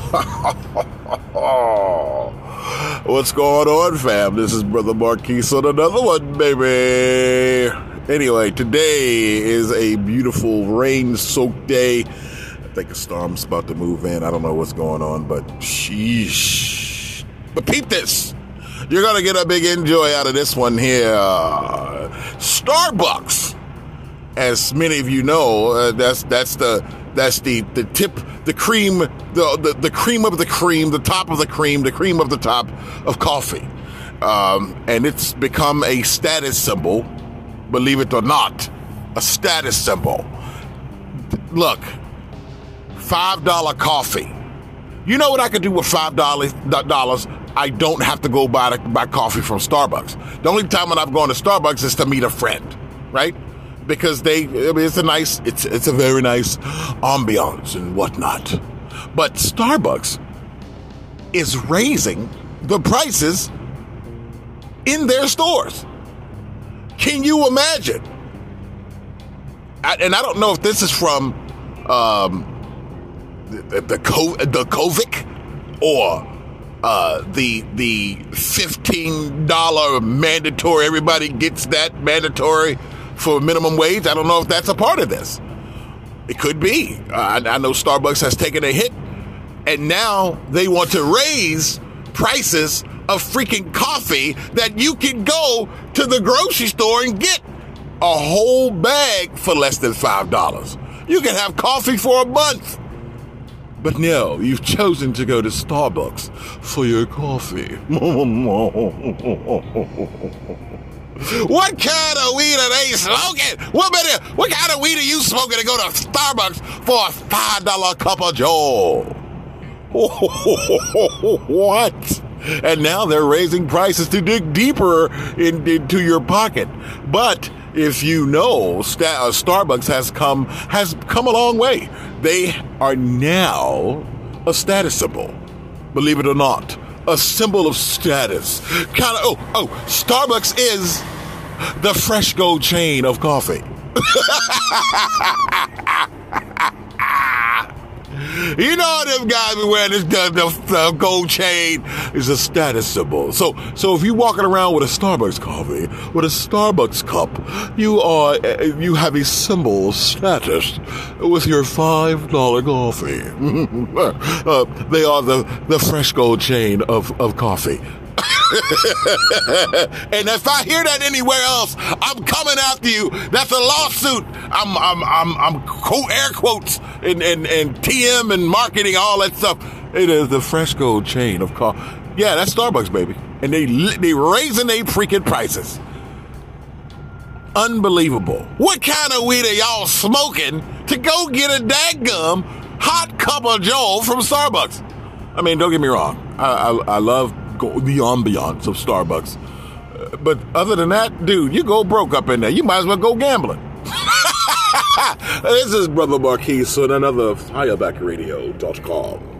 What's going on, fam? This is Brother Marquise on another one, baby. Anyway, today is a beautiful rain soaked day. I think a storm's about to move in. I don't know what's going on, but sheesh. But peep this. You're going to get a big enjoy out of this one here. Starbucks. As many of you know, uh, that's that's the that's the the tip, the cream, the, the the cream of the cream, the top of the cream, the cream of the top of coffee, um, and it's become a status symbol. Believe it or not, a status symbol. Look, five dollar coffee. You know what I could do with five dollars? Dollars. I don't have to go buy buy coffee from Starbucks. The only time when I've gone to Starbucks is to meet a friend, right? Because they I mean, it's a nice it's it's a very nice ambiance and whatnot. But Starbucks is raising the prices in their stores. Can you imagine? and I don't know if this is from um, the the, the Covid or uh, the the fifteen dollar mandatory. Everybody gets that mandatory for minimum wage. I don't know if that's a part of this. It could be. Uh, I, I know Starbucks has taken a hit, and now they want to raise prices of freaking coffee that you can go to the grocery store and get a whole bag for less than $5. You can have coffee for a month. But no, you've chosen to go to Starbucks for your coffee. What kind of weed are they smoking? What, better, what kind of weed are you smoking to go to Starbucks for a $5 cup of Joe? what? And now they're raising prices to dig deeper in, into your pocket. But if you know, uh, Starbucks has come has come a long way. They are now a status symbol. Believe it or not, a symbol of status. Kind of, oh, oh, Starbucks is the fresh gold chain of coffee. You know them guys be wearing this the, the, gold chain is a status symbol. So so if you're walking around with a Starbucks coffee, with a Starbucks cup, you are you have a symbol of status with your five dollar coffee. uh, they are the the fresh gold chain of of coffee. and if I hear that anywhere else, I'm coming after you. That's a lawsuit. I'm I'm I'm I'm quote air quotes and and, and TM and marketing all that stuff. It is the Fresco chain of car. Yeah, that's Starbucks, baby. And they they raising their freaking prices. Unbelievable. What kind of weed are y'all smoking to go get a dadgum hot cup of Joe from Starbucks? I mean, don't get me wrong. I, I, I love the ambiance of Starbucks. Uh, but other than that, dude, you go broke up in there. You might as well go gambling. this is Brother Marquise on another FirebackRadio.com.